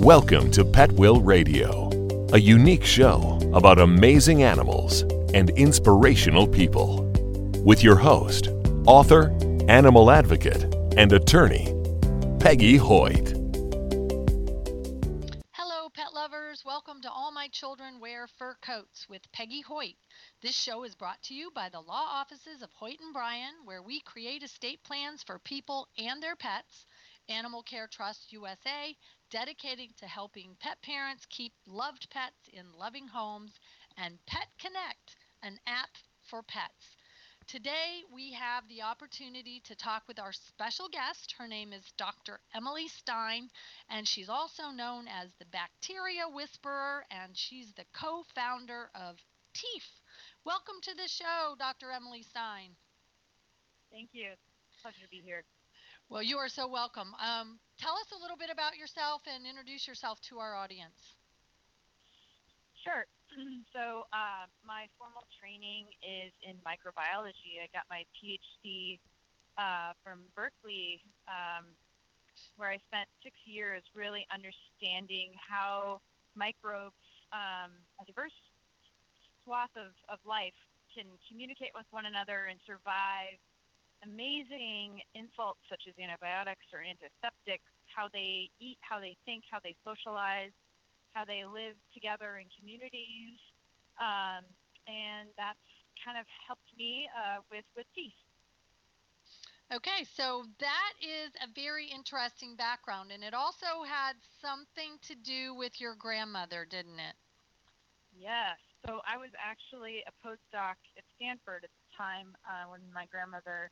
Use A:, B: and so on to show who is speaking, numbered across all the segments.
A: Welcome to Pet Life Radio, a unique show about amazing animals and inspirational people. With your host, author, animal advocate, and attorney, Peggy Hoyt.
B: Hello, pet lovers. Welcome to All My Children Wear Fur Coats with Peggy Hoyt. This show is brought to you by the law offices of Hoyt and Bryan, where we create estate plans for people and their pets. Animal Care Trust USA, dedicating to helping pet parents keep loved pets in loving homes, and Pet Connect, an app for pets. Today, we have the opportunity to talk with our special guest. Her name is Dr. Emily Stein, and she's also known as the Bacteria Whisperer, and she's the co founder of TEEF. Welcome to the show, Dr. Emily Stein.
C: Thank you. Pleasure to be here.
B: Well, you are so welcome. Um, tell us a little bit about yourself and introduce yourself to our audience.
C: Sure. So, uh, my formal training is in microbiology. I got my PhD uh, from Berkeley, um, where I spent six years really understanding how microbes, um, a diverse swath of, of life, can communicate with one another and survive amazing insults such as antibiotics or antiseptics, how they eat, how they think, how they socialize, how they live together in communities. Um, and that's kind of helped me uh, with, with Teef.
B: Okay, so that is a very interesting background, and it also had something to do with your grandmother, didn't it?
C: Yes. So I was actually a postdoc at Stanford at the time uh, when my grandmother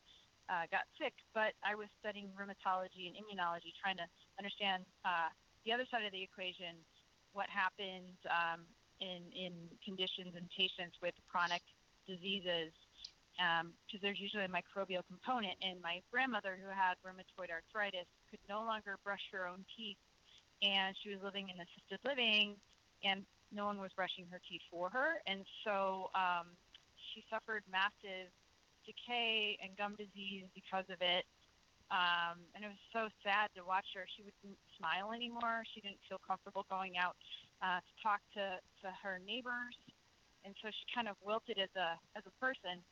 C: uh, got sick, but I was studying rheumatology and immunology, trying to understand uh, the other side of the equation, what happens um, in in conditions and patients with chronic diseases, because um, there's usually a microbial component. And my grandmother, who had rheumatoid arthritis, could no longer brush her own teeth, and she was living in assisted living, and no one was brushing her teeth for her, and so um, she suffered massive decay and gum disease because of it. Um, and it was so sad to watch her. She wouldn't smile anymore. She didn't feel comfortable going out uh, to talk to, to her neighbors, and so she kind of wilted as a as a person.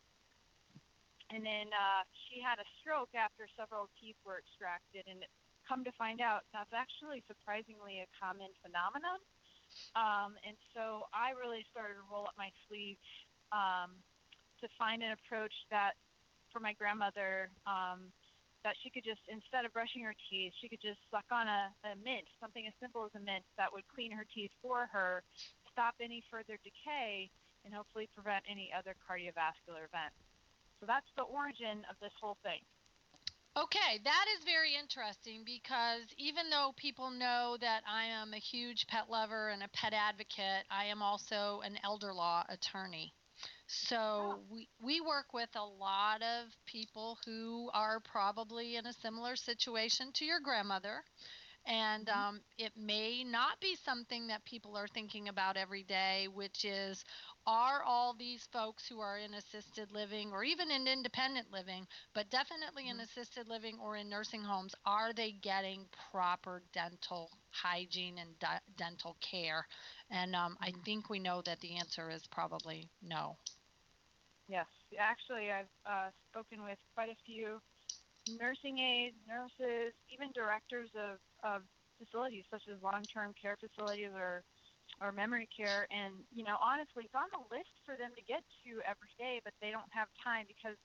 C: And then uh, she had a stroke after several teeth were extracted, and come to find out, that's actually surprisingly a common phenomenon. Um, and so I really started to roll up my sleeves um, to find an approach that for my grandmother um, that she could just instead of brushing her teeth she could just suck on a, a mint something as simple as a mint that would clean her teeth for her stop any further decay and hopefully prevent any other cardiovascular event so that's the origin of this whole thing
B: Okay, that is very interesting because even though people know that I am a huge pet lover and a pet advocate, I am also an elder law attorney. So we, we work with a lot of people who are probably in a similar situation to your grandmother. And
C: Mm-hmm.
B: um, it may not be something that people are thinking about every day, which is are all these folks who are in assisted living or even in independent living, but definitely in
C: Mhm.
B: assisted living or in nursing homes, are they getting proper dental hygiene and de- dental care? And um, I
C: Mhm.
B: think we know that the answer is probably no.
C: Yes, actually, I've uh, spoken with quite a few nursing aides, nurses, even directors of, of facilities such as long-term care facilities or or memory care. And you know, honestly, it's on the list for them to get to every day, but they don't have time because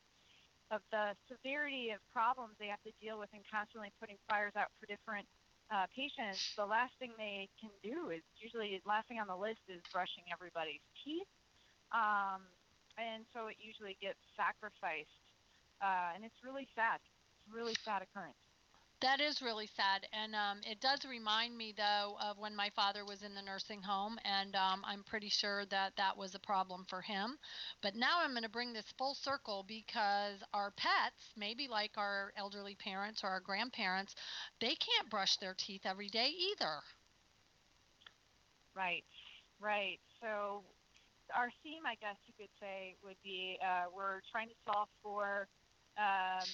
C: of the severity of problems they have to deal with and constantly putting fires out for different uh, patients. The last thing they can do is usually last thing on the list is brushing everybody's teeth. Um, and so it usually gets sacrificed, uh, and it's really sad. It's a really sad occurrence.
B: That is really sad. And um, it does remind me, though, of when my father was in the nursing home. And um, I'm pretty sure that that was a problem for him. But now I'm going to bring this full circle because our pets, maybe like our elderly parents or our grandparents, they can't brush their teeth every day either.
C: Right, right. So our theme, I guess you could say, would be uh, we're trying to solve for um,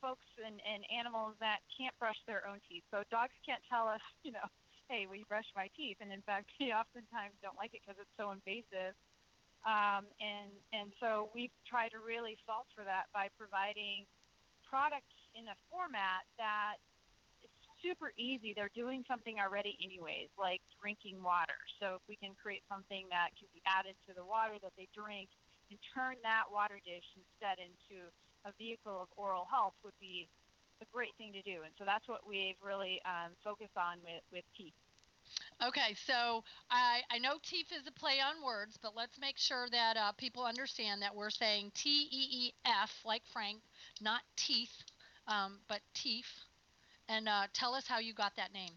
C: folks and, and animals that can't brush their own teeth. So dogs can't tell us, you know, hey, you brush my teeth? And in fact, they oftentimes don't like it because it's so invasive. Um, and and so we try to really solve for that by providing products in a format that super easy. They're doing something already anyways, like drinking water. So if we can create something that can be added to the water that they drink and turn that water dish instead into a vehicle of oral health would be a great thing to do. And so that's what we've really um, focused on with, with Teef.
B: Okay, so I, I know Teef is a play on words, but let's make sure that uh, people understand that we're saying T E E F, like Frank, not teeth, um, but Teef. And uh, tell us how you got that name.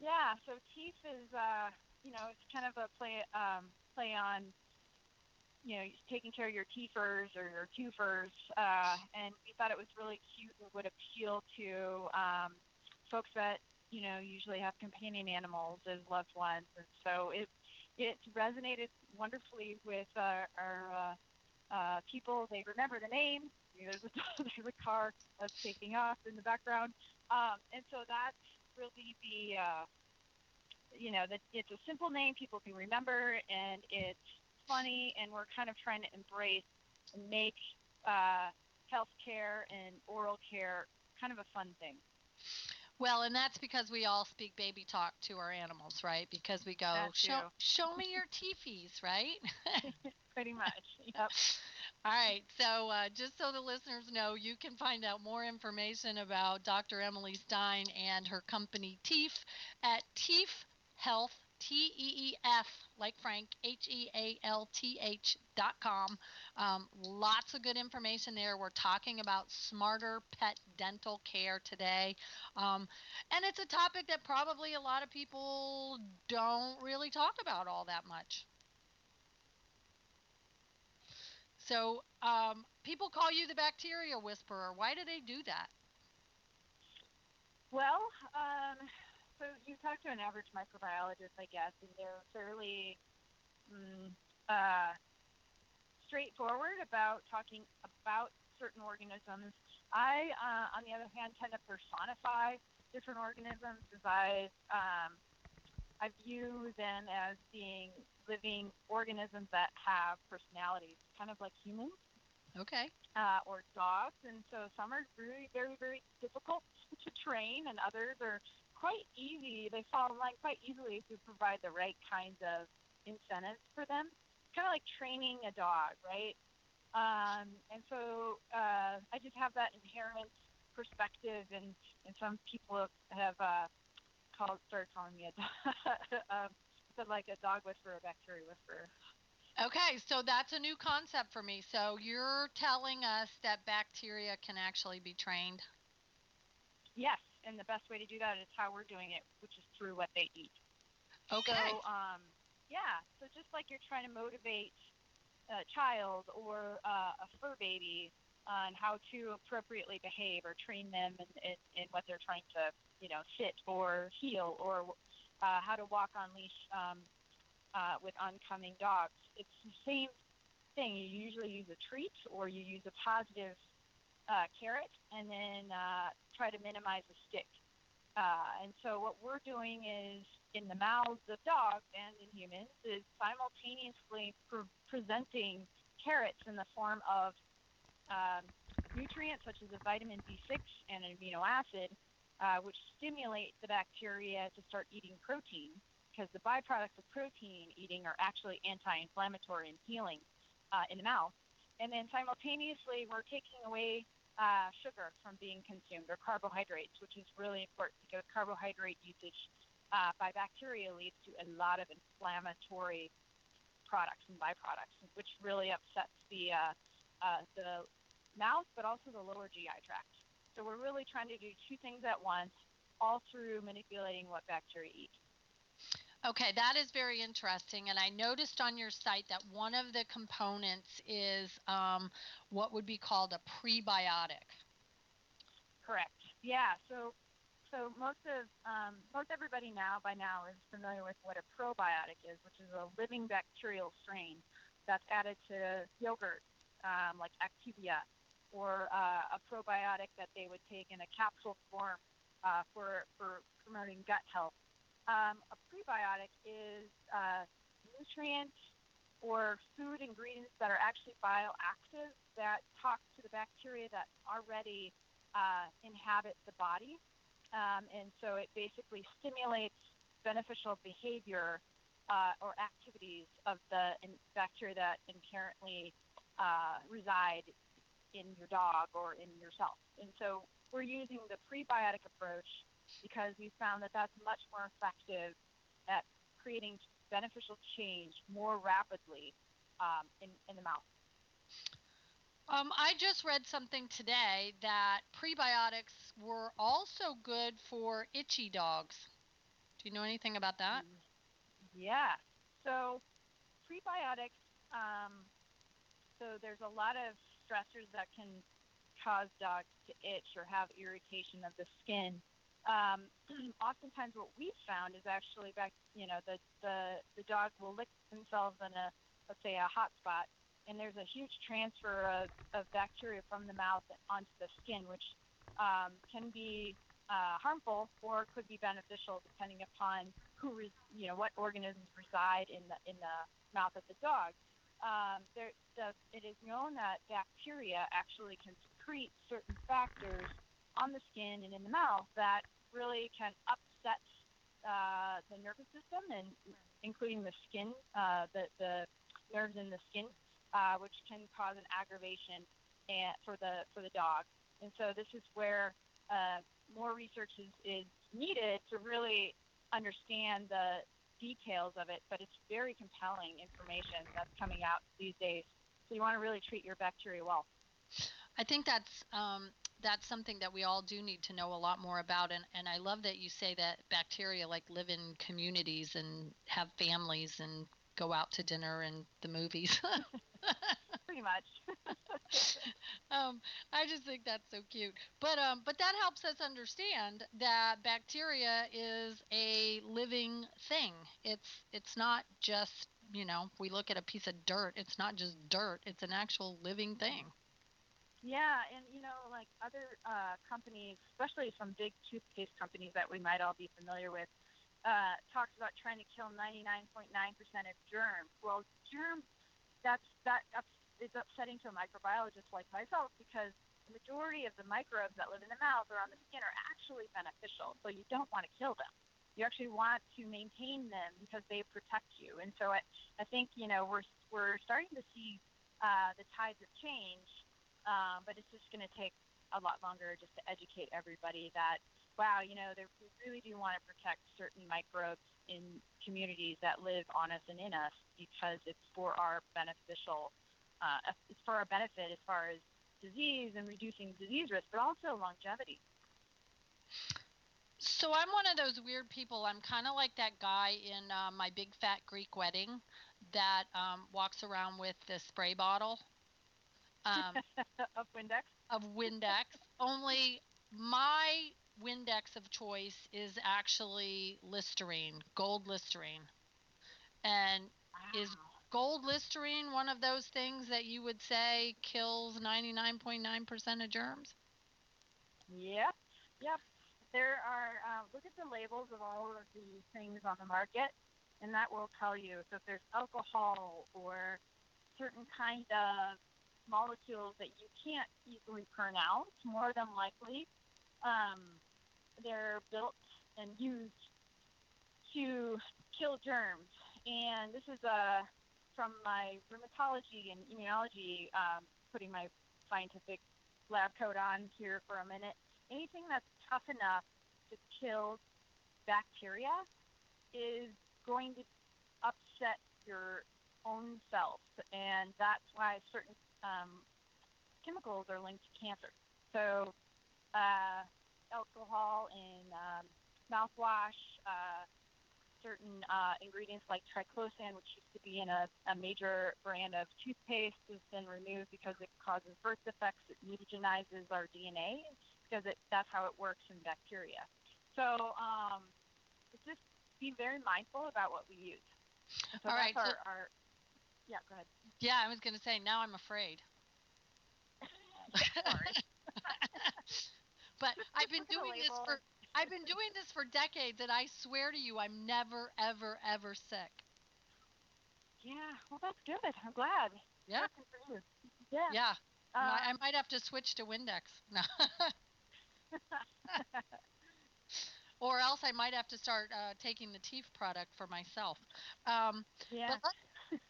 C: Yeah, so Teef is, uh, you know, it's kind of a play um, play on, you know, taking care of your teethers or your twofers, uh, and we thought it was really cute and would appeal to um, folks that you know, usually have companion animals as loved ones, and so it it resonated wonderfully with our, our uh, uh, people. They remember the name. You know, there's a there's a car that's taking off in the background, um, and so that's really the uh, you know that it's a simple name people can remember, and it's funny, and we're kind of trying to embrace and make uh, healthcare and oral care kind of a fun thing.
B: Well, and that's because we all speak baby talk to our animals, right? Because we go, show, show me your teefies, right?
C: Pretty much. Yep.
B: All right. So, uh, just so the listeners know, you can find out more information about Dr. Emily Stein and her company Teef at Teef Health T E E F, like Frank, H E A L T H dot com. Um, lots of good information there. We're talking about smarter pet dental care today. Um, and it's a topic that probably a lot of people don't really talk about all that much. So, um, people call you the bacteria whisperer. Why do they do that?
C: Well, um, so you talk to an average microbiologist, I guess, and they're fairly mm, uh, straightforward about talking about certain organisms. I, uh, on the other hand, tend to personify different organisms as I um, I view them as being living organisms that have personalities, kind of like humans.
B: Okay.
C: Uh, or dogs, and so some are really very very difficult to train, and others are quite easy. They fall in line quite easily if you provide the right kinds of incentives for them. It's kind of like training a dog, right? Um, and so uh, I just have that inherent perspective, and, and some people have uh, called started calling me a dog, like a dog whisperer, a bacteria whisperer.
B: Okay, so that's a new concept for me. So you're telling us that bacteria can actually be trained?
C: Yes, and the best way to do that is how we're doing it, which is through what they eat.
B: Okay.
C: So, um, yeah, so just like you're trying to motivate a child or uh, a fur baby on how to appropriately behave or train them in, in, in what they're trying to, you know, sit or heel or uh, how to walk on leash um, uh, with oncoming dogs. It's the same thing. You usually use a treat or you use a positive uh, carrot and then uh, try to minimize the stick. Uh, and so what we're doing is in the mouths of dogs and in humans is simultaneously pre- presenting carrots in the form of um, nutrients such as a vitamin B6 and an amino acid, uh, which stimulate the bacteria to start eating protein because the byproducts of protein eating are actually anti-inflammatory and healing uh, in the mouth. And then simultaneously, we're taking away uh, sugar from being consumed or carbohydrates, which is really important because carbohydrate usage uh, by bacteria leads to a lot of inflammatory products and byproducts, which really upsets the uh, uh, the mouth, but also the lower GI tract. So we're really trying to do two things at once, all through manipulating what bacteria eat.
B: Okay, that is very interesting. And I noticed on your site that one of the components is um, what would be called a prebiotic.
C: Correct. Yeah. So, so most of um, most everybody now by now is familiar with what a probiotic is, which is a living bacterial strain that's added to yogurt, um, like Activia, or uh, a probiotic that they would take in a capsule form uh, for for promoting gut health Um, a prebiotic is uh, nutrient or food ingredients that are actually bioactive that talk to the bacteria that already uh, inhabit the body. Um, and so it basically stimulates beneficial behavior uh, or activities of the bacteria that inherently uh, reside in your dog or in yourself. And so we're using the prebiotic approach because we found that that's much more effective at creating beneficial change more rapidly um, in, in the mouth.
B: Um, I just read something today that prebiotics were also good for itchy dogs. Do you know anything about that?
C: Yeah. So prebiotics. Um, so there's a lot of stressors that can cause dogs to itch or have irritation of the skin. Um, oftentimes, what we've found is actually back, you know, the, the the dog will lick themselves in a, let's say, a hot spot, and there's a huge transfer of, of bacteria from the mouth onto the skin, which um, can be uh, harmful or could be beneficial depending upon who, re- you know, what organisms reside in the in the mouth of the dog. Um, there, the, it is known that bacteria actually can secrete certain factors on the skin and in the mouth that really can upset uh, the nervous system and including the skin, uh, the, the nerves in the skin, uh, which can cause an aggravation and, for the for the dog. And so this is where uh, more research is, is needed to really understand the details of it. But it's very compelling information that's coming out these days. So you want to really treat your bacteria well.
B: I think that's um, that's something that we all do need to know a lot more about and, and i love that you say that bacteria like live in communities and have families and go out to dinner and the movies
C: pretty much
B: um, i just think that's so cute. But um, but that helps us understand that bacteria is a living thing. It's it's not just you know we look at a piece of dirt. It's not just dirt. It's an actual living thing.
C: Yeah, and you know, like other uh, companies, especially some big toothpaste companies that we might all be familiar with, uh, talks about trying to kill 99.9% of germs. Well, germs, that's that it's upsetting to a microbiologist like myself because the majority of the microbes that live in the mouth or on the skin are actually beneficial. So you don't want to kill them. You actually want to maintain them because they protect you. And so I, I think you know we're we're starting to see uh, the tides of change um, but it's just going to take a lot longer just to educate everybody that, wow, you know, we really do want to protect certain microbes in communities that live on us and in us because it's for our beneficial, uh, it's for our benefit as far as disease and reducing disease risk, but also longevity.
B: So I'm one of those weird people. I'm kind of like that guy in uh, my big fat Greek wedding that um, walks around with the spray bottle
C: um, of Windex.
B: Of Windex. Only my Windex of choice is actually Listerine, gold Listerine. And wow. is gold Listerine one of those things that you would say kills 99.9% of germs?
C: Yep. Yep. There are, uh, look at the labels of all of the things on the market, and that will tell you. So if there's alcohol or certain kind of molecules that you can't easily pronounce, more than likely, um, they're built and used to kill germs. And this is uh, from my rheumatology and immunology, um, putting my scientific lab coat on here for a minute. Anything that's tough enough to kill bacteria is going to upset your own cells. And that's why certain um, chemicals are linked to cancer. So, uh, alcohol in um, mouthwash, uh, certain uh, ingredients like triclosan, which used to be in a, a, major brand of toothpaste, has been removed because it causes birth defects. It mutagenizes our DNA because it, that's how it works in bacteria. So, um, just be very mindful about what we use. so
B: All right.
C: Our,
B: so,
C: our, yeah, go ahead.
B: Yeah, I was going to say, now I'm afraid.
C: Sorry.
B: but I've been doing this for I've been doing this for decades, and I swear to you, I'm never, ever, ever sick.
C: Yeah, well, that's good. I'm glad.
B: Yeah.
C: Yeah.
B: Yeah. I, I
C: Um,
B: might have to switch to Windex. No. or else I might have to start uh, taking the Teef product for myself. Um,
C: yeah.
B: But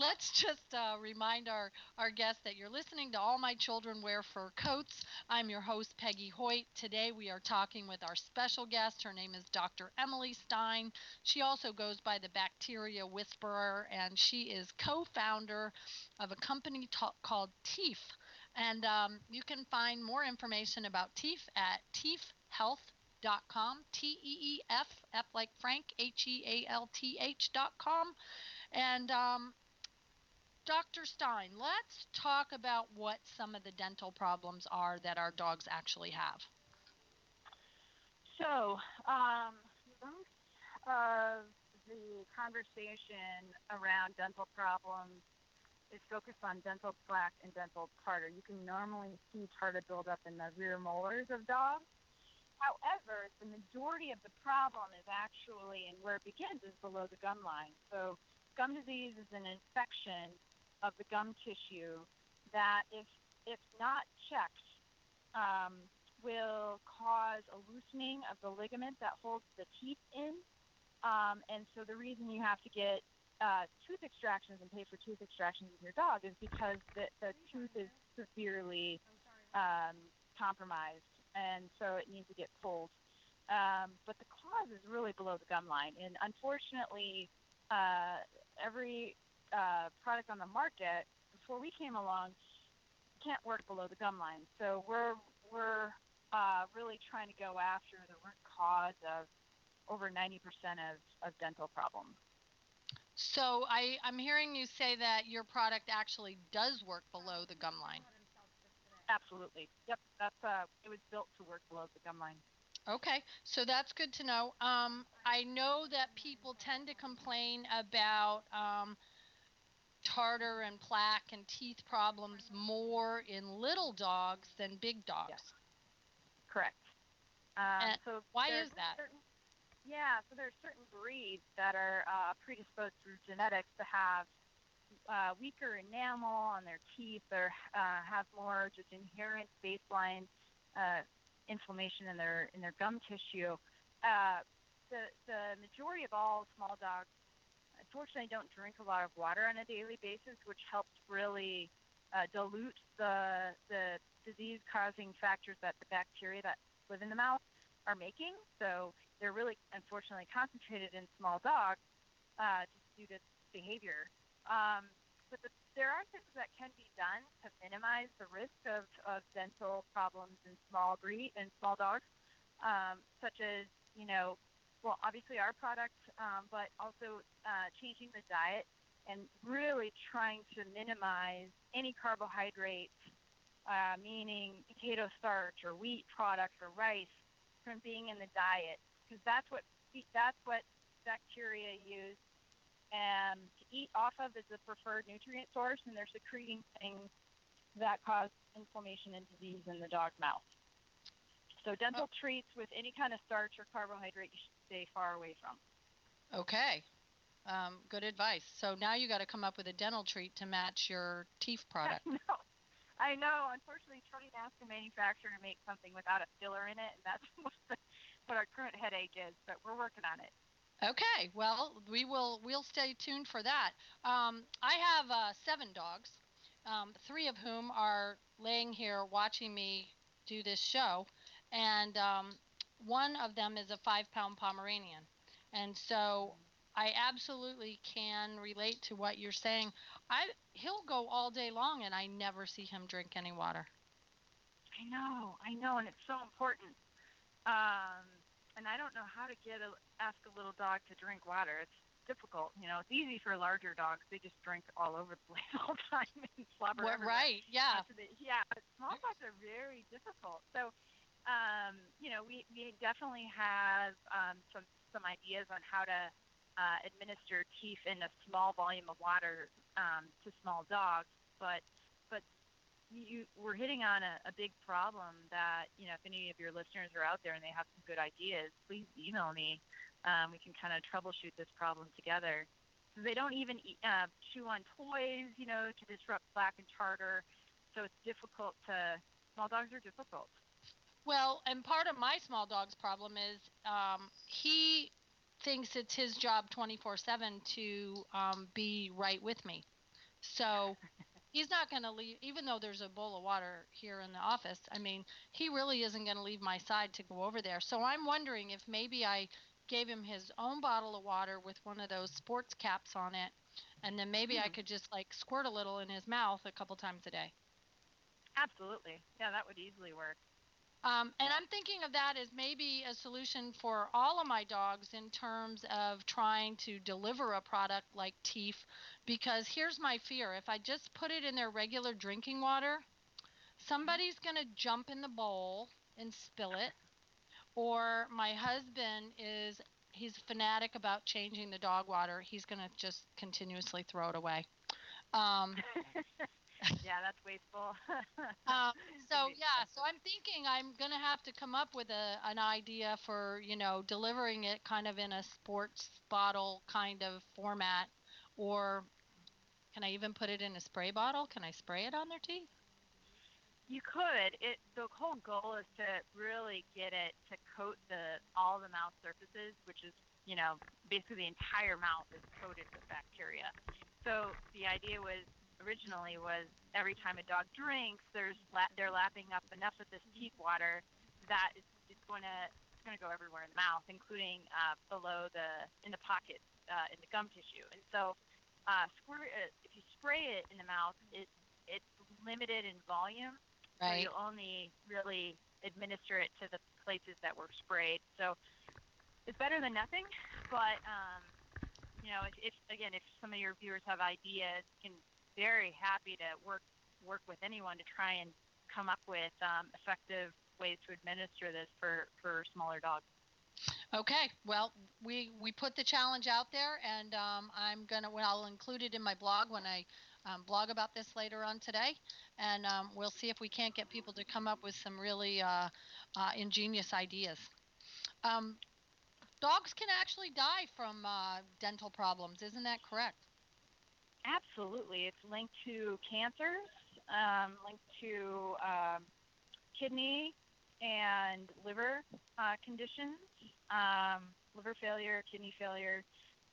B: let's just uh, remind our, our guests that you're listening to All My Children Wear Fur Coats. I'm your host, Peggy Hoyt. Today we are talking with our special guest. Her name is Dr. Emily Stein. She also goes by the Bacteria Whisperer, and she is co founder of a company called Teef. And um, you can find more information about Teef at teefhealth.com, T E E F, F like Frank, H E A L T H.com. And um, Dr. Stein, let's talk about what some of the dental problems are that our dogs actually have.
C: So, um, most of the conversation around dental problems is focused on dental plaque and dental tartar. You can normally see tartar buildup in the rear molars of dogs. However, the majority of the problem is actually, and where it begins, is below the gum line. So, gum disease is an infection of the gum tissue that, if if not checked, um, will cause a loosening of the ligament that holds the teeth in. Um, and so the reason you have to get uh, tooth extractions and pay for tooth extractions with your dog is because the, the tooth is severely um, compromised, and so it needs to get pulled. Um, but the cause is really below the gum line, and unfortunately, uh, every uh, product on the market before we came along can't work below the gum line. So we're we're uh, really trying to go after the root cause of over 90% of, of dental problems.
B: So I, I'm hearing you say that your product actually does work below the gum line.
C: Absolutely. Yep. That's uh, it was built to work below the gum line.
B: Okay, so that's good to know. Um, I know that people tend to complain about um, tartar and plaque and teeth problems more in little dogs than big dogs. Yes.
C: Correct. Um, so
B: why is that?
C: Certain, yeah. So there's certain breeds that are uh, predisposed through genetics to have uh, weaker enamel on their teeth or uh, have more just inherent baseline uh, inflammation in their in their gum tissue. Uh, the the majority of all small dogs, unfortunately, don't drink a lot of water on a daily basis, which helps really uh, dilute the the disease-causing factors that the bacteria that live in the mouth are making. So they're really, unfortunately, concentrated in small dogs uh, just due to behavior. Um, but the, there are things that can be done to minimize the risk of, of dental problems in small breed and small dogs, um, such as you know, well, obviously our product, um, but also uh, changing the diet and really trying to minimize any carbohydrates, uh, meaning potato starch or wheat products or rice, from being in the diet, because that's what that's what bacteria use and to eat off of is the preferred nutrient source, and they're secreting things that cause inflammation and disease in the dog's mouth. So dental treats with any kind of starch or carbohydrate you should stay far away from.
B: Okay, um, good advice. So now you got to come up with a dental treat to match your Teef product.
C: I know. I know. Unfortunately, trying to ask a manufacturer to make something without a filler in it, and that's what, the, what our current headache is. But we're working on it.
B: Okay, well, we will we'll stay tuned for that. Um, I have uh, seven dogs, um, three of whom are laying here watching me do this show, and um, one of them is a five-pound Pomeranian, and so I absolutely can relate to what you're saying. I he'll go all day long, and I never see him drink any water.
C: I know. I know, and it's so important. Um, and I don't know how to get a ask a little dog to drink water. It's difficult. You know, it's easy for larger dogs. They just drink all over the place all the time and slobber
B: Well,
C: everywhere.
B: right? Yeah.
C: Yeah, but small dogs are very difficult. So, um, you know, we, we definitely have um, some some ideas on how to uh, administer Teef in a small volume of water um, to small dogs. But but you we're hitting on a, a big problem that you know if any of your listeners are out there and they have some good ideas, please email me. Um, we can kind of troubleshoot this problem together. So they don't even eat, uh, chew on toys, you know, to disrupt plaque and tartar. So it's difficult to. Small dogs are difficult.
B: Well, and part of my small dog's problem is um, he thinks it's his job 24 7 to um, be right with me. So he's not going to leave, even though there's a bowl of water here in the office. I mean, he really isn't going to leave my side to go over there. So I'm wondering if maybe I gave him his own bottle of water with one of those sports caps on it, and then maybe hmm. I could just like squirt a little in his mouth a couple times a day.
C: Absolutely. Yeah, that would easily work.
B: Um, and I'm thinking of that as maybe a solution for all of my dogs in terms of trying to deliver a product like Teef. Because here's my fear if I just put it in their regular drinking water, somebody's going to jump in the bowl and spill it. Or my husband is, he's fanatic about changing the dog water. He's going to just continuously throw it away. Um,
C: yeah, that's wasteful.
B: um, so yeah, so I'm thinking I'm gonna have to come up with a an idea for you know delivering it kind of in a sports bottle kind of format, or can I even put it in a spray bottle? Can I spray it on their teeth?
C: You could. It the whole goal is to really get it to coat the all the mouth surfaces, which is you know basically the entire mouth is coated with bacteria. So the idea was originally was every time a dog drinks, there's la- they're lapping up enough of this Teef water that it's, it's going to it's going to go everywhere in the mouth, including uh, below the in the pockets uh, in the gum tissue. And so, uh, squirt uh, if you spray it in the mouth, it it's limited in volume,
B: right.
C: so you only really administer it to the places that were sprayed. So it's better than nothing, but um, you know, if, if again, if some of your viewers have ideas, you can very happy to work work with anyone to try and come up with um, effective ways to administer this for, for smaller dogs.
B: Okay, well, we we put the challenge out there, and um, I'm gonna well, I'll include it in my blog when I um, blog about this later on today, and um, we'll see if we can't get people to come up with some really uh, uh, ingenious ideas. Um, dogs can actually die from uh, dental problems, isn't that correct?
C: Absolutely. It's linked to cancers, um, linked to um, kidney and liver uh, conditions, um, liver failure, kidney failure.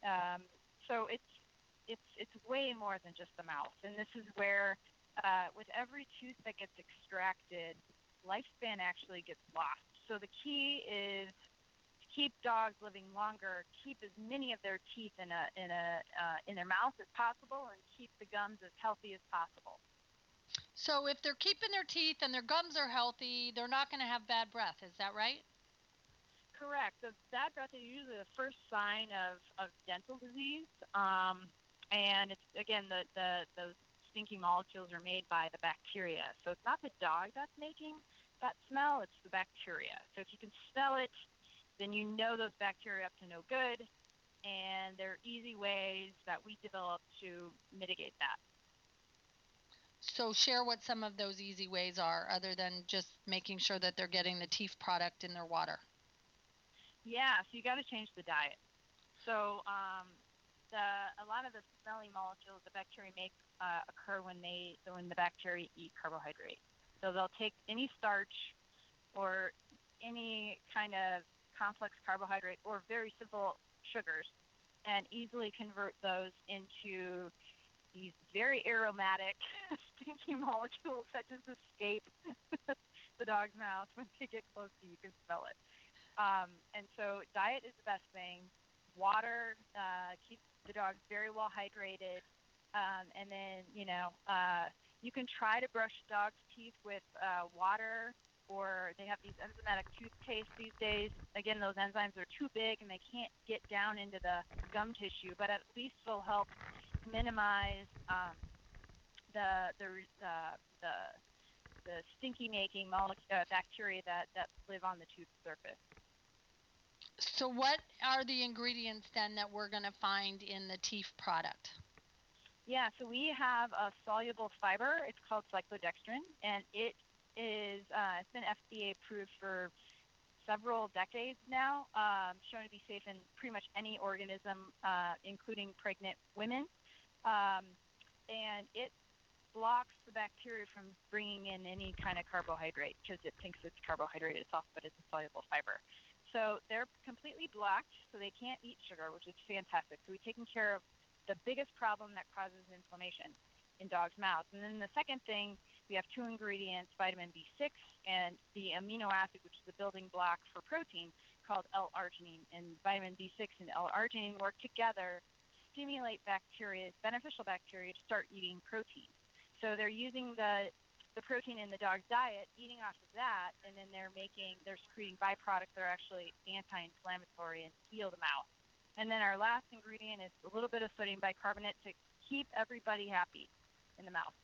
C: Um, so it's it's it's way more than just the mouth. And this is where, uh, with every tooth that gets extracted, lifespan actually gets lost. So the key is keep dogs living longer, keep as many of their teeth in a in a uh, in their mouth as possible, and keep the gums as healthy as possible.
B: So if they're keeping their teeth and their gums are healthy, they're not going to have bad breath. Is that right?
C: Correct. The bad breath is usually the first sign of, of dental disease. Um, and it's again the, the those stinky molecules are made by the bacteria. So it's not the dog that's making that smell, it's the bacteria. So if you can smell it, then you know those bacteria are up to no good. And there are easy ways that we develop to mitigate that.
B: So, share what some of those easy ways are, other than just making sure that they're getting the Teef product in their water.
C: Yeah, so you got to change the diet. So, um, the, a lot of the smelly molecules the bacteria make uh, occur when they when the bacteria eat carbohydrate. So they'll take any starch or any kind of complex carbohydrate or very simple sugars and easily convert those into these very aromatic, stinky molecules that just escape the dog's mouth when they get close to you. You can smell it. Um, and so, diet is the best thing. Water uh, keeps the dogs very well hydrated. Um, and then, you know, uh, you can try to brush dog's teeth with uh, water or they have these enzymatic toothpaste these days. Again, those enzymes are too big and they can't get down into the gum tissue, but at least will help minimize um, the the uh, the the stinky making molecule uh, bacteria that that live on the tooth surface.
B: So, what are the ingredients then that we're going to find in the Teef product?
C: Yeah, so we have a soluble fiber. It's called cyclodextrin, and it is uh, it's been FDA approved for several decades now, um, shown to be safe in pretty much any organism, uh, including pregnant women. Um, and it blocks the bacteria from bringing in any kind of carbohydrate because it thinks it's carbohydrate itself, but it's a soluble fiber. So they're completely blocked, so they can't eat sugar, which is fantastic. So we've taken care of the biggest problem that causes inflammation in dogs' mouths. And then the second thing, we have two ingredients, vitamin B6 and the amino acid, which is the building block for protein, called L-arginine. And vitamin B6 and L-arginine work together, to stimulate bacteria, beneficial bacteria, to start eating protein. So they're using the the protein in the dog's diet, eating off of that, and then they're making, they're secreting byproducts that are actually anti-inflammatory and heal the mouth. And then our last ingredient is a little bit of sodium bicarbonate to keep everybody happy in the mouth.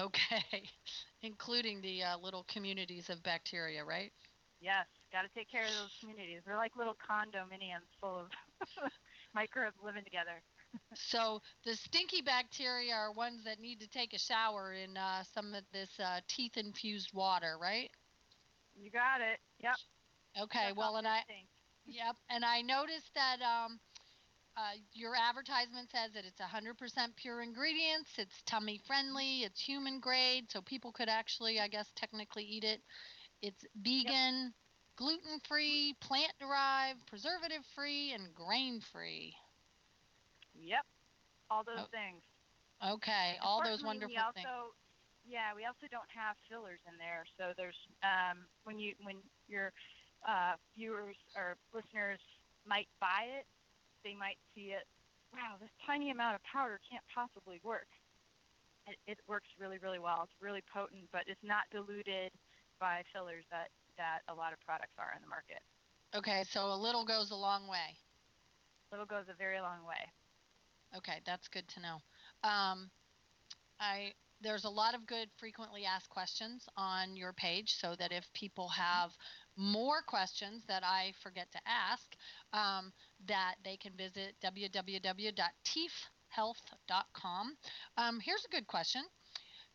B: Okay, including the uh, little communities of bacteria, right?
C: Yes, got to take care of those communities. They're like little condominiums full of microbes living together.
B: so the stinky bacteria are ones that need to take a shower in uh, some of this uh, Teef-infused water, right?
C: You got it. Yep.
B: Okay. That's well, and I. Yep, and I noticed that um, uh, your advertisement says that it's 100% pure ingredients, it's tummy friendly, it's human grade, so people could actually, I guess, technically eat it. It's vegan, yep. gluten free, plant derived, preservative free, and grain free.
C: Yep, all those oh. things.
B: Okay, all those wonderful
C: we also,
B: things.
C: Yeah, we also don't have fillers in there. So there's um, when you when your uh, viewers or listeners might buy it, they might see it, wow, this tiny amount of powder can't possibly work. It, it works really, really well. It's really potent, but it's not diluted by fillers that, that a lot of products are in the market.
B: Okay, so a little goes a long way.
C: Little goes a very long way.
B: Okay, that's good to know. Um, I there's a lot of good frequently asked questions on your page, so that if people have more questions that I forget to ask, um, that they can visit www.teefhealth.com. Um, here's a good question.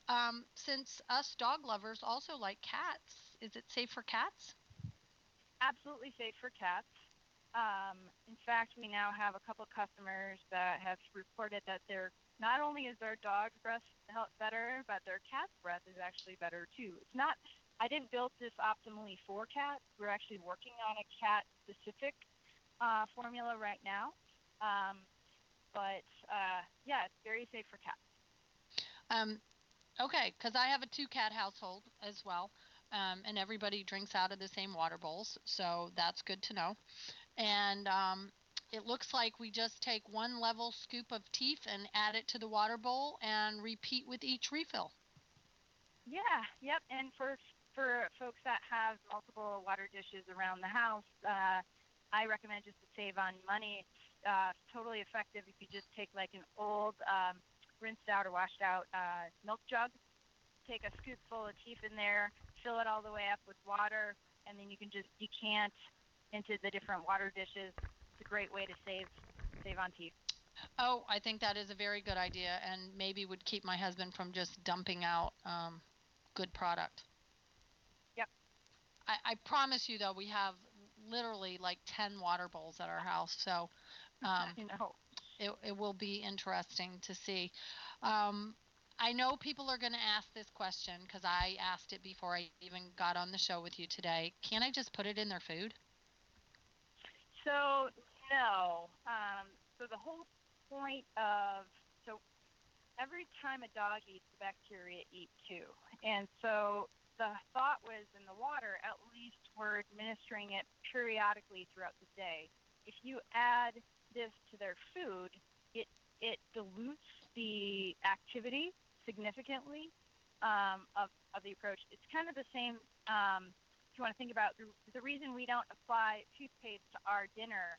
B: Um, since us dog lovers also like cats, is it safe for cats?
C: Absolutely safe for cats. Um, in fact, we now have a couple customers that have reported that their not only is their dog's breath better, but their cat's breath is actually better too. It's not I didn't build this optimally for cats. We're actually working on a cat specific uh, formula right now. Um, but uh, yeah, it's very safe for cats.
B: Um, okay, because I have a two cat household as well. Um, and everybody drinks out of the same water bowls, so that's good to know. And um, it looks like we just take one level scoop of teef and add it to the water bowl and repeat with each refill.
C: Yeah, yep. And for for folks that have multiple water dishes around the house, uh, I recommend just to save on money. Uh, totally effective if you just take like an old um, rinsed out or washed out uh, milk jug, take a scoopful of teef in there, fill it all the way up with water, and then you can just decant into the different water dishes. It's a great way to save save on teef.
B: Oh, I think that is a very good idea, and maybe would keep my husband from just dumping out um, good product. I, I promise you, though, we have literally like 10 water bowls at our house. So um,
C: know.
B: It, it will be interesting to see. Um, I know people are going to ask this question because I asked it before I even got on the show with you today. Can I just put it in their food?
C: So, no. Um, so, the whole point of so every time a dog eats, the bacteria eat too. And so the thought was in the water, at least we're administering it periodically throughout the day. If you add this to their food, it it dilutes the activity significantly um, of, of the approach. It's kind of the same. Um, if you want to think about the, the reason we don't apply toothpaste to our dinner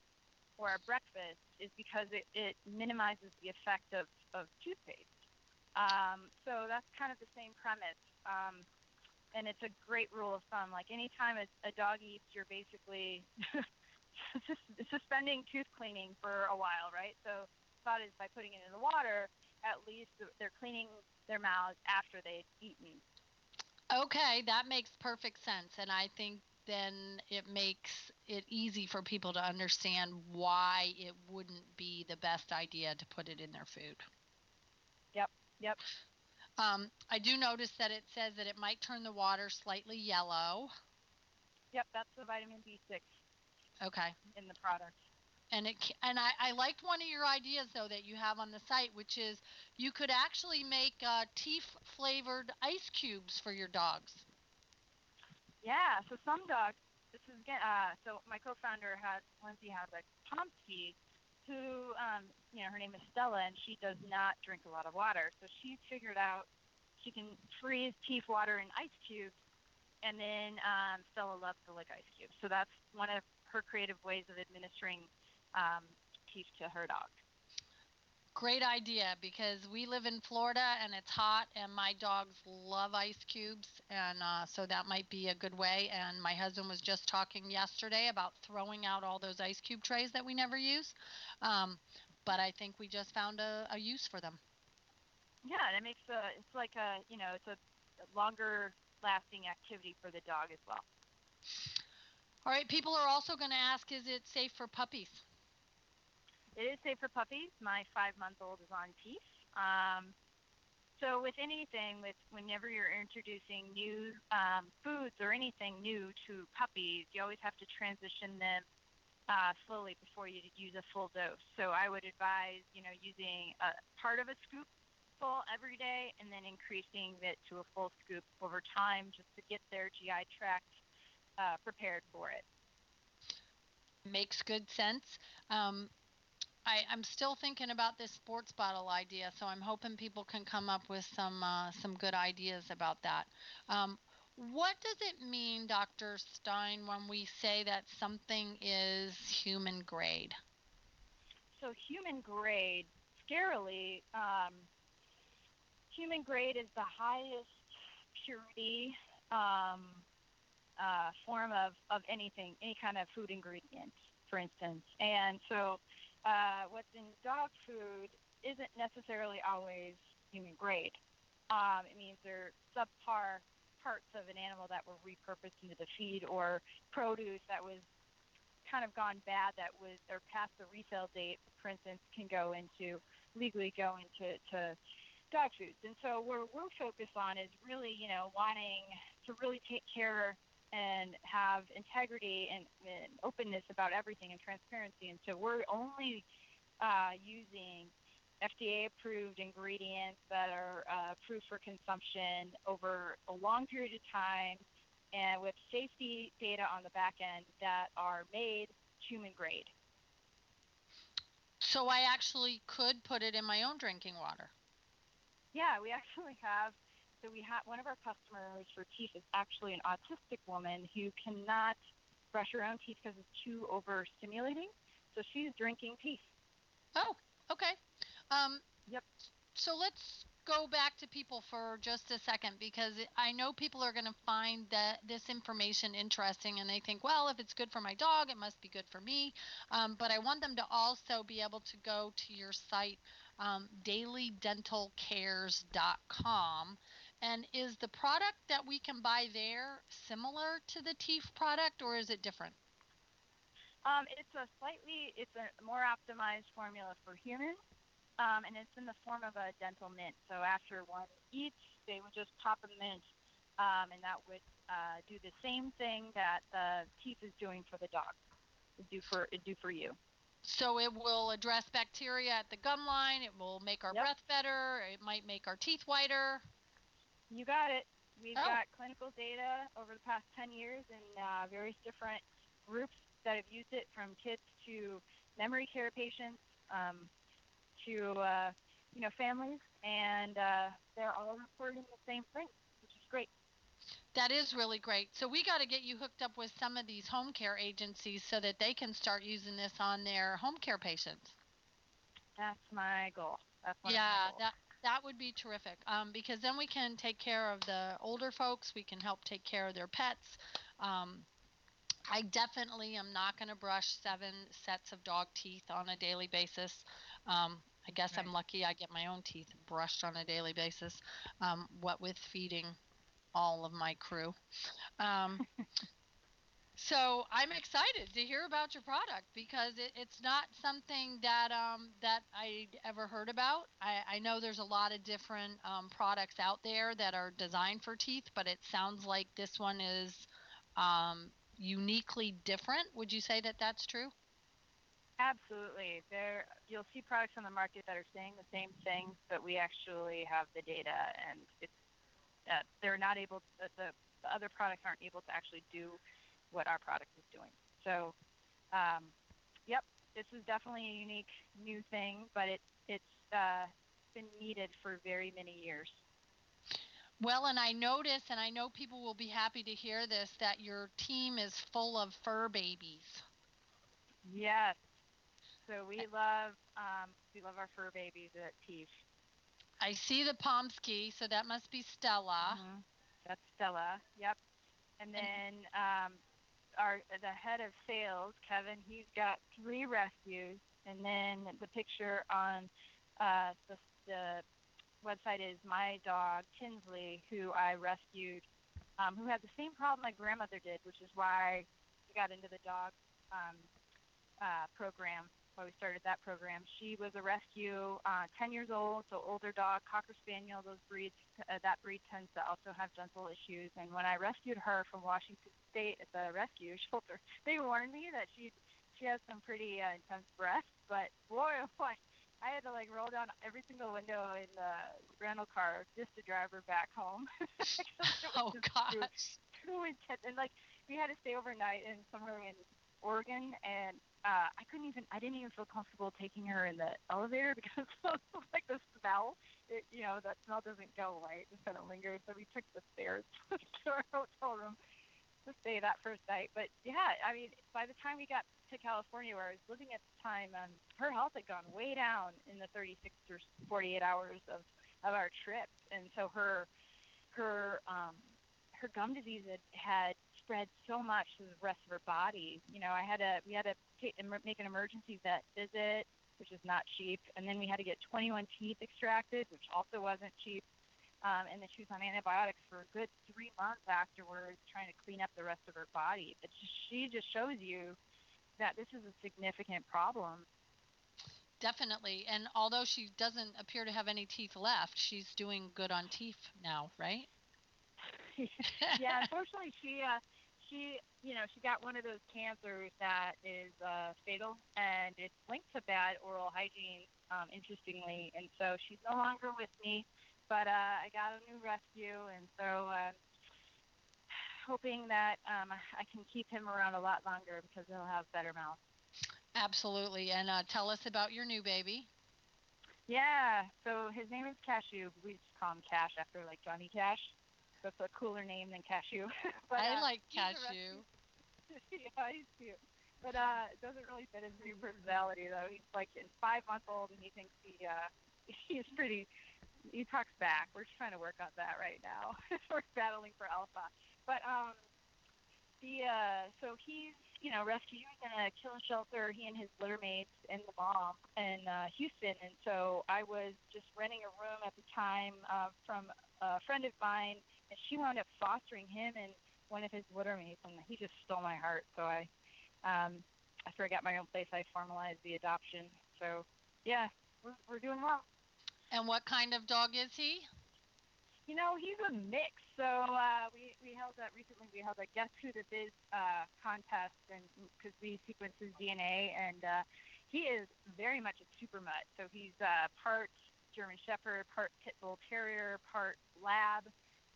C: or our breakfast is because it, it minimizes the effect of, of toothpaste. Um, so that's kind of the same premise. Um, and it's a great rule of thumb. Like anytime a, a dog eats, you're basically suspending tooth cleaning for a while, right? So thought is by putting it in the water, at least they're cleaning their mouths after they've eaten.
B: Okay, that makes perfect sense. And I think then it makes it easy for people to understand why it wouldn't be the best idea to put it in their food.
C: Yep, yep.
B: Um, I do notice that it says that it might turn the water slightly yellow.
C: Yep, that's the vitamin B6.
B: Okay.
C: In the product.
B: And it and I, I liked one of your ideas though that you have on the site, which is you could actually make uh, Teef flavored ice cubes for your dogs.
C: Yeah. So some dogs. This is again. Uh, so my co-founder has Lindsay has a Pomsky who, um, you know, her name is Stella, and she does not drink a lot of water. So she figured out she can freeze Teef water in ice cubes, and then um, Stella loves to lick ice cubes. So that's one of her creative ways of administering um, Teef to her dog.
B: Great idea because we live in Florida and it's hot, and my dogs love ice cubes, and uh, so that might be a good way. And my husband was just talking yesterday about throwing out all those ice cube trays that we never use, um, but I think we just found a, a use for them.
C: Yeah, and it makes a it's like a you know it's a longer lasting activity for the dog as well.
B: All right, people are also going to ask, is it safe for puppies?
C: It is safe for puppies. My five month old is on Teef. Um, so with anything, with whenever you're introducing new um, foods or anything new to puppies, you always have to transition them uh, slowly before you use a full dose. So I would advise, you know, using a part of a scoop full every day and then increasing it to a full scoop over time just to get their GI tract uh, prepared for it.
B: Makes good sense. Um, I, am still thinking about this sports bottle idea, so I'm hoping people can come up with some uh, some good ideas about that. Um, what does it mean, Dr. Stein, when we say that something is human grade?
C: So human grade, scarily, um, human grade is the highest purity um, uh, form of, of anything, any kind of food ingredient, for instance. And so uh, what's in dog food isn't necessarily always human grade. Um, it means they're subpar parts of an animal that were repurposed into the feed or produce that was kind of gone bad that was or past the resale date, for instance, can go into legally go into to dog foods. And so what we're focused on is really, you know, wanting to really take care and have integrity and, and openness about everything and transparency. And so we're only uh, using FDA approved ingredients that are uh, approved for consumption over a long period of time and with safety data on the back end that are made human grade.
B: So I actually could put it in my own drinking water.
C: Yeah, we actually have so we have one of our customers for Teef is actually an autistic woman who cannot brush her own teeth because it's too overstimulating. So she's drinking Teef.
B: Oh, okay. Um,
C: yep.
B: So let's go back to people for just a second because I know people are going to find that this information interesting and they think, well, if it's good for my dog, it must be good for me. Um, but I want them to also be able to go to your site, um, dailydentalcares.com, and is the product that we can buy there similar to the Teef product or is it different?
C: Um, it's a slightly, it's a more optimized formula for humans, um, and it's in the form of a dental mint. So after one each, they would just pop a mint, um, and that would uh, do the same thing that the Teef is doing for the dog. It do for it do for you.
B: So it will address bacteria at the gum line. It will make our yep. breath better. It might make our teeth whiter.
C: You got it. We've oh. got clinical data over the past 10 years in uh, various different groups that have used it from kids to memory care patients um, to uh, you know families, and uh, they're all reporting the same thing, which is great.
B: That is really great. So we got to get you hooked up with some of these home care agencies so that they can start using this on their home care patients.
C: That's my goal. That's
B: yeah, that that would be terrific um, because then we can take care of the older folks. We can help take care of their pets. Um, I definitely am not going to brush seven sets of dog teeth on a daily basis. Um, I guess
C: Right.
B: I'm lucky I get my own teeth brushed on a daily basis, um, what with feeding all of my crew. Um, so I'm excited to hear about your product because it, it's not something that um, that I ever heard about. I, I know there's a lot of different um, products out there that are designed for teeth, but it sounds like this one is um, uniquely different. Would you say that that's true?
C: Absolutely. There, you'll see products on the market that are saying the same things, but we actually have the data, and it's uh, they're not able. To, the, the other products aren't able to actually do what our product is doing. So, um, yep, this is definitely a unique new thing, but it it's uh, been needed for very many years.
B: Well, and I notice, and I know people will be happy to hear this, that your team is full of fur babies.
C: Yes. So we love um, we love our fur babies at Teef.
B: I see the Pomsky, so that must be Stella.
C: Mhm. That's Stella. Yep. And then um, our the head of sales, Kevin, he's got three rescues, and then the picture on uh, the, the website is my dog Tinsley, who I rescued, um, who had the same problem my grandmother did, which is why we got into the dog um, uh, program. Why we started that program. She was a rescue, uh, 10 years old, so older dog, cocker spaniel. Those breeds, uh, that breed tends to also have dental issues. And when I rescued her from Washington State at the rescue shelter, they warned me that she she has some pretty uh, intense breath. But boy, oh boy, I had to like roll down every single window in the rental car just to drive her back home. Because it was
B: Oh
C: just too- too intense. And like we had to stay overnight in somewhere in Oregon, and uh, I couldn't even. I didn't even feel comfortable taking her in the elevator because of like the smell. It, you know, that smell doesn't go away. It kind of lingers. So we took the stairs to our hotel room to stay that first night. But yeah, I mean, by the time we got to California, where I was living at the time, um, her health had gone way down in the 36 or 48 hours of of our trip, and so her her um, her gum disease had, had spread so much to the rest of her body. You know, I had to we had to take, make an emergency vet visit, which is not cheap, and then we had to get 21 teeth extracted, which also wasn't cheap. Um, and then she was on antibiotics for a good three months afterwards, trying to clean up the rest of her body. But she just shows you that this is a significant problem.
B: Definitely. And although she doesn't appear to have any teeth left, she's doing good on Teef now, right?
C: yeah, unfortunately, she uh, she you know she got one of those cancers that is uh, fatal, and it's linked to bad oral hygiene. Um, interestingly, and so she's no longer with me, but uh, I got a new rescue, and so uh, hoping that um, I can keep him around a lot longer because he'll have better mouth.
B: Absolutely. And uh, tell us about your new baby.
C: Yeah, so his name is Cashew. We just call him Cash after like Johnny Cash. That's a cooler name than Cashew. but,
B: I
C: uh,
B: like cashew.
C: yeah, he's cute. But uh, it doesn't really fit his new personality though. He's like in five months old and he thinks he uh, he's pretty. He talks back. We're trying to work on that right now. We're battling for alpha. But um, the uh, so he's you know rescued. He was in a kill shelter. He and his litter mates and the mom in uh, Houston. And so I was just renting a room at the time uh, from a friend of mine, and she wound up fostering him and one of his litter mates, and he just stole my heart. So I, um, after I got my own place, I formalized the adoption. So yeah, we're we're doing well.
B: And what kind of dog is he?
C: You know, he's a mix. So uh, we we held that recently. We held a Guess Who the Biz uh, contest, and because we sequenced his DNA, and uh, he is very much a super mutt. So he's uh, part German Shepherd, part Pit Bull Terrier, part Lab,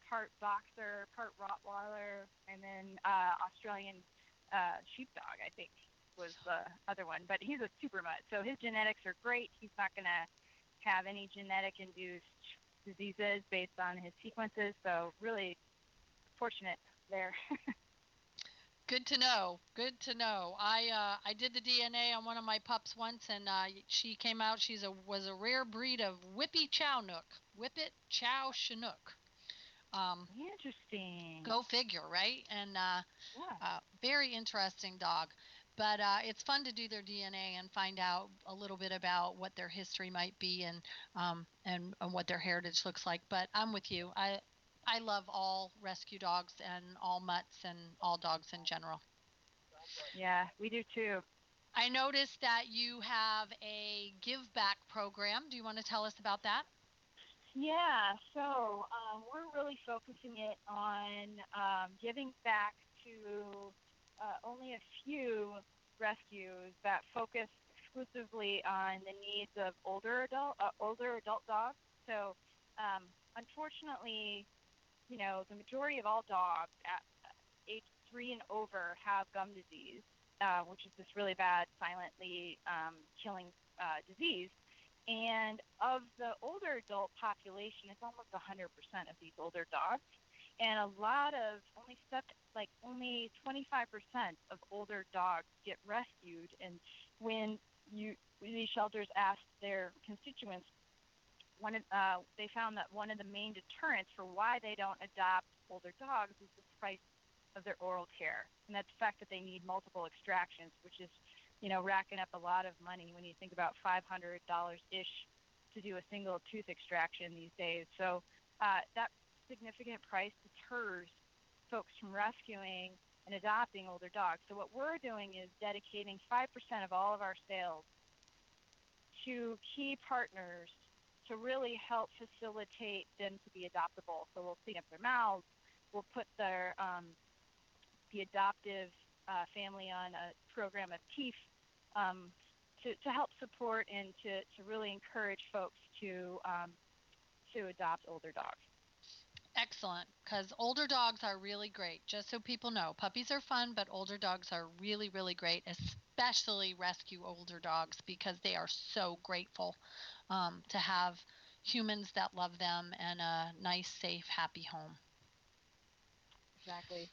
C: part Boxer, part Rottweiler, and then uh, Australian uh, Sheepdog, I think was the other one. But he's a super mutt. So his genetics are great. He's not going to have any genetic induced diseases based on his sequences. So really fortunate there.
B: Good to know. Good to know. I uh, I did the DNA on one of my pups once, and uh, she came out. She's a was a rare breed of Whippy Chow Nook, Whippet Chow Chinook. Um,
C: Interesting.
B: go figure, right? And uh,
C: Yeah.
B: uh, very interesting dog. but uh, it's fun to do their DNA and find out a little bit about what their history might be and um, and, and what their heritage looks like. But I'm with you. I I love all rescue dogs and all mutts and all dogs in general.
C: Yeah, we do too.
B: I noticed that you have a give back program. Do you want to tell us about that?
C: Yeah, so um, we're really focusing it on um, giving back to uh, only a few rescues that focus exclusively on the needs of older adult uh, older adult dogs. So, um, unfortunately, you know, the majority of all dogs at age three and over have gum disease, uh, which is this really bad, silently um, killing uh, disease. And of the older adult population, it's almost 100% of these older dogs. And a lot of only stuff like only 25% of older dogs get rescued. And when you these shelters asked their constituents one uh, they found that one of the main deterrents for why they don't adopt older dogs is the price of their oral care, and that's the fact that they need multiple extractions, which is, you know, racking up a lot of money when you think about $500 ish to do a single tooth extraction these days. So uh, that significant price deters folks from rescuing and adopting older dogs. So what we're doing is dedicating 5% of all of our sales to key partners to really help facilitate them to be adoptable. So we'll clean up their mouths, we'll put their um, the adoptive uh, family on a program of Teef um, to, to help support and to, to really encourage folks to um, to adopt older dogs.
B: Excellent, because older dogs are really great. Just so people know, puppies are fun, but older dogs are really, really great, especially rescue older dogs because they are so grateful um, to have humans that love them and a nice, safe, happy home.
C: Exactly.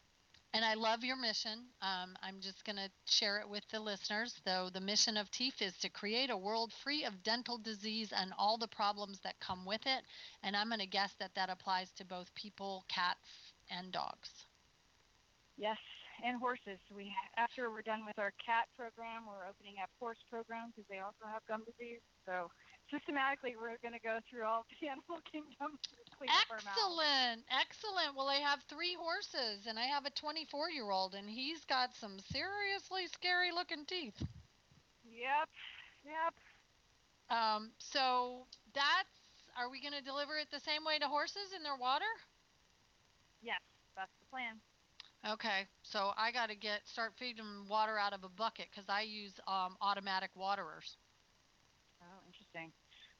B: And I love your mission. Um, I'm just going to share it with the listeners. Though the mission of TEEF is to create a world free of dental disease and all the problems that come with it. And I'm going to guess that that applies to both people, cats, and dogs.
C: Yes, and horses. We after we're done with our cat program, we're opening up horse programs because they also have gum disease. So systematically we're going to go through all the animal kingdom.
B: Excellent, excellent. Well, I have three horses, and I have a 24 year old, and he's got some seriously scary looking teeth.
C: Yep, yep.
B: Um, so that's. Are we going to deliver it the same way to horses in their water?
C: Yes, that's the plan.
B: Okay, so I got to get start feeding water out of a bucket because I use um, automatic waterers.
C: Interesting.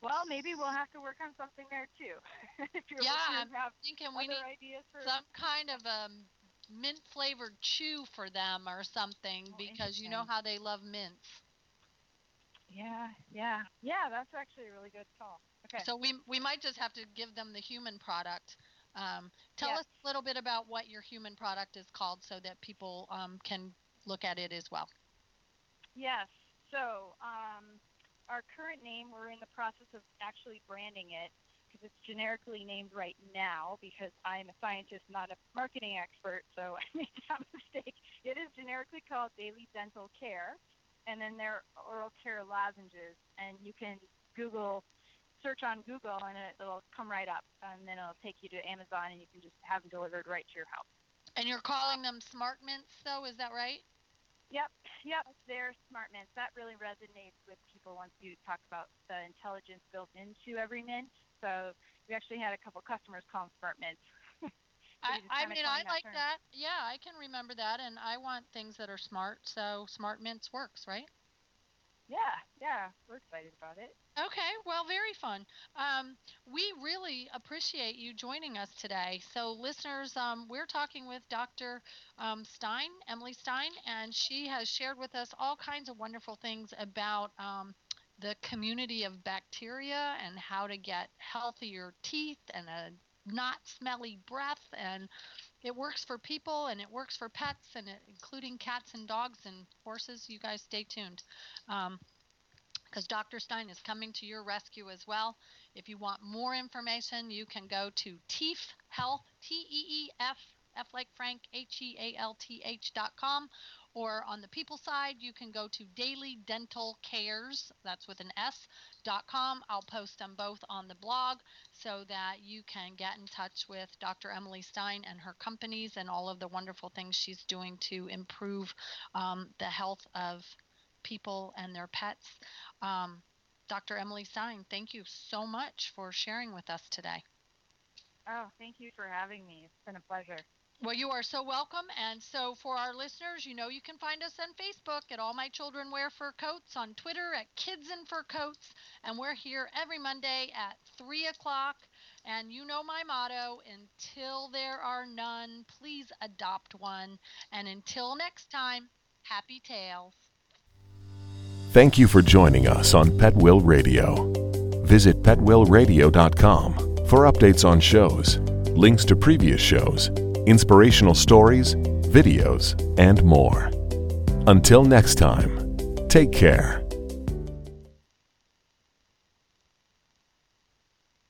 C: Well, maybe we'll have to work on something there too.
B: If yeah, I'm thinking we need
C: for...
B: some kind of a mint flavored chew for them or something oh, because you know how they love mints.
C: Yeah, yeah, yeah. That's actually a really good call. Okay.
B: So we we might just have to give them the human product. Um, tell us a little bit about what your human product is called, so that people um, can look at it as well.
C: Yes. So um, our current name, we're in the process of actually branding it because it's generically named right now because I'm a scientist, not a marketing expert, so I made that mistake. It is generically called Daily Dental Care, and then there are oral care lozenges, and you can Google, search on Google, and it, it'll come right up, and then it'll take you to Amazon, and you can just have them delivered right to your house.
B: And you're calling them Smart Mints, though, is that right?
C: Yep, yep, they're smart mints. That really resonates with once you talk about the intelligence built into every mint. So we actually had a couple customers call them smart mints. so
B: I, I mean, I like term. that. Yeah, I can remember that, and I want things that are smart. So smart mints works, right?
C: Yeah, yeah, we're excited about it.
B: Okay, well, very fun. Um, we really appreciate you joining us today. So, listeners, um, we're talking with Dr. Um, Stein, Emily Stein, and she has shared with us all kinds of wonderful things about um, the community of bacteria and how to get healthier teeth and a not smelly breath and it works for people and it works for pets and it, including cats and dogs and horses you guys stay tuned um, because Dr. Stein is coming to your rescue as well. If you want more information, you can go to Teef Health, T E E F, F like Frank, H E A L T H dot com, Or on the people side, you can go to Daily Dental Cares, that's with an S, dot com. I'll post them both on the blog so that you can get in touch with Dr. Emily Stein and her companies and all of the wonderful things she's doing to improve um, the health of people and their pets. Um, Dr. Emily Stein, thank you so much for sharing with us today.
C: Oh, thank you for having me. It's been a pleasure.
B: Well, you are so welcome. And so, for our listeners, you know you can find us on Facebook at All My Children Wear Fur Coats, on Twitter at Kids in Fur Coats, and we're here every Monday at 3 o'clock. And you know my motto until there are none, please adopt one. And until next time, happy tails.
A: Thank you for joining us on Pet Life Radio. Visit petliferadio.com for updates on shows, links to previous shows, inspirational stories, videos, and more. Until next time, take care.